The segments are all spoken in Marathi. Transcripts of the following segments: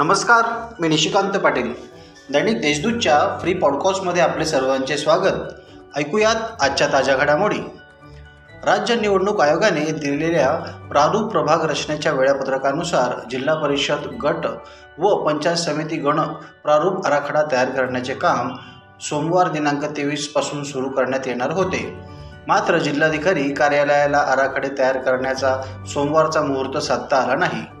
नमस्कार मी निशिकांत पाटील. दैनिक देशदूतच्या फ्री पॉडकास्टमध्ये आपले सर्वांचे स्वागत. ऐकूयात आजच्या ताज्या घडामोडी. राज्य निवडणूक आयोगाने दिलेल्या प्रारूप प्रभाग रचनेच्या वेळापत्रकानुसार जिल्हा परिषद गट व पंचायत समिती गण प्रारूप आराखडा तयार करण्याचे काम सोमवार दिनांक तेवीसपासून सुरू करण्यात येणार होते. मात्र जिल्हाधिकारी कार्यालयाला आराखडे तयार करण्याचा सोमवारचा मुहूर्त साधता आला नाही.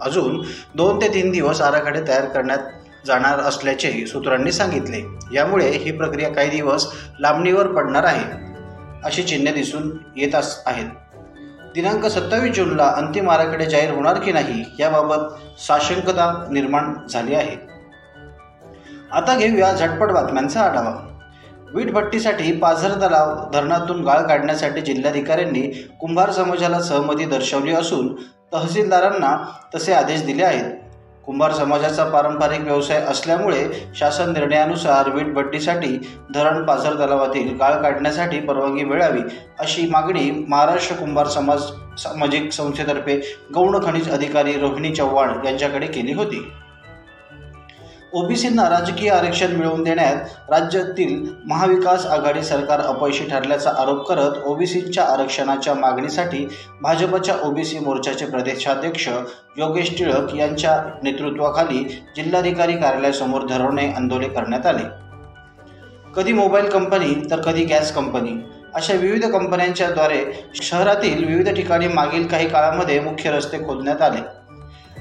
अजून दोन ते तीन दिवस आराखडे तयार करण्यात जाणार असल्याचे सूत्रांनी सांगितले. यामुळे ही प्रक्रिया काही दिवस लांबणीवर पडणार आहे अशी चिन्हे दिसून येत आहेत. दिनांक सत्तावीस जूनला अंतिम आराखडे जाहीर होणार की नाही याबाबत साशंकता निर्माण झाली आहे. आता घेऊया झटपट बातम्यांचा आढावा. वीटभट्टीसाठी पाझर तलाव धरणातून गाळ काढण्यासाठी जिल्हाधिकाऱ्यांनी कुंभार समाजाला सहमती दर्शवली असून तहसीलदारांना तसे आदेश दिले आहेत. कुंभार समाजाचा पारंपरिक व्यवसाय असल्यामुळे शासन निर्णयानुसार वीटभट्टीसाठी धरण पाझर तलावातील गाळ काढण्यासाठी परवानगी मिळावी अशी मागणी महाराष्ट्र कुंभार समाज सामाजिक संस्थेतर्फे गौण खनिज अधिकारी रोहिणी चव्हाण यांच्याकडे केली होती. ओबीसींना राजकीय आरक्षण मिळवून देण्यात राज्यातील महाविकास आघाडी सरकार अपयशी ठरल्याचा आरोप करत ओबीसींच्या आरक्षणाच्या मागणीसाठी भाजपच्या ओबीसी मोर्चाचे प्रदेशाध्यक्ष योगेश टिळक यांच्या नेतृत्वाखाली जिल्हाधिकारी कार्यालयासमोर धरणे आंदोलन करण्यात आले. कधी मोबाईल कंपनी तर कधी गॅस कंपनी. अशा विविध कंपन्यांच्याद्वारे शहरातील विविध ठिकाणी मागील काही काळामध्ये मुख्य रस्ते खोदण्यात आले.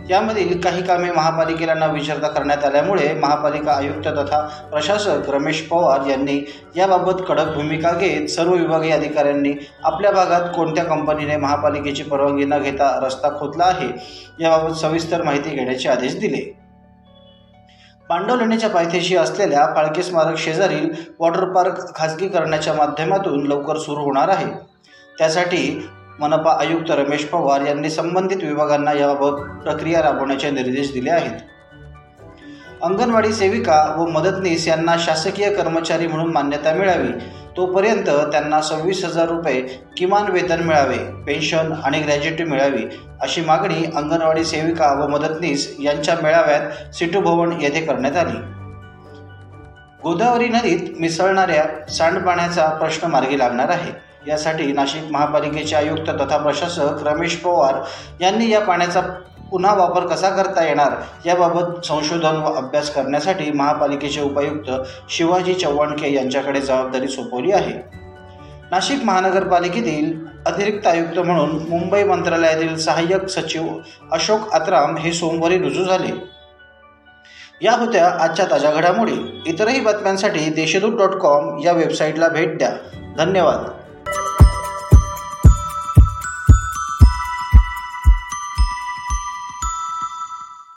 यामधील काही कामे महापालिकेला न विचारता करण्यात आल्यामुळे महापालिका आयुक्त तथा प्रशासक रमेश पवार यांनी याबाबत कडक भूमिका घेत सर्व विभागीय अधिकाऱ्यांनी आपल्या भागात कोणत्या कंपनीने महापालिकेची परवानगी न घेता रस्ता खोदला आहे याबाबत सविस्तर माहिती घेण्याचे आदेश दिले. पांडवलेण्याच्या पायथ्याशी असलेल्या फाळके स्मारक शेजारील वॉटर पार्क खाजगीकरणाच्या माध्यमातून लवकर सुरू होणार आहे. त्यासाठी मनपा आयुक्त रमेश पवार यांनी संबंधित विभागांना याबाबत प्रक्रिया राबवण्याचे निर्देश दिले आहेत. अंगणवाडी सेविका व मदतनीस यांना शासकीय कर्मचारी म्हणून मान्यता मिळावी. तोपर्यंत त्यांना सव्वीस हजार रुपये किमान वेतन मिळावे पेन्शन आणि ग्रॅज्युटी मिळावी अशी मागणी अंगणवाडी सेविका व मदतनीस यांच्या मेळाव्यात सिटू भवन येथे करण्यात आली. गोदावरी नदीत मिसळणाऱ्या सांडपाण्याचा प्रश्न मार्गी लागणार आहे. यासाठी नाशिक महापालिकेचे आयुक्त तथा प्रशासक रमेश पवार यांनी या पाण्याचा पुन्हा वापर कसा करता येणार याबाबत संशोधन व अभ्यास करण्यासाठी महापालिकेचे उपायुक्त शिवाजी चव्हाणके यांच्याकडे जबाबदारी सोपवली आहे. नाशिक महानगरपालिकेतील अतिरिक्त आयुक्त म्हणून मुंबई मंत्रालयातील सहाय्यक सचिव अशोक आत्राम हे सोमवारी रुजू झाले. या होत्या आजच्या ताज्या घडामोडी. इतरही बातम्यांसाठी देशदूत डॉट कॉम या वेबसाईटला भेट द्या. धन्यवाद.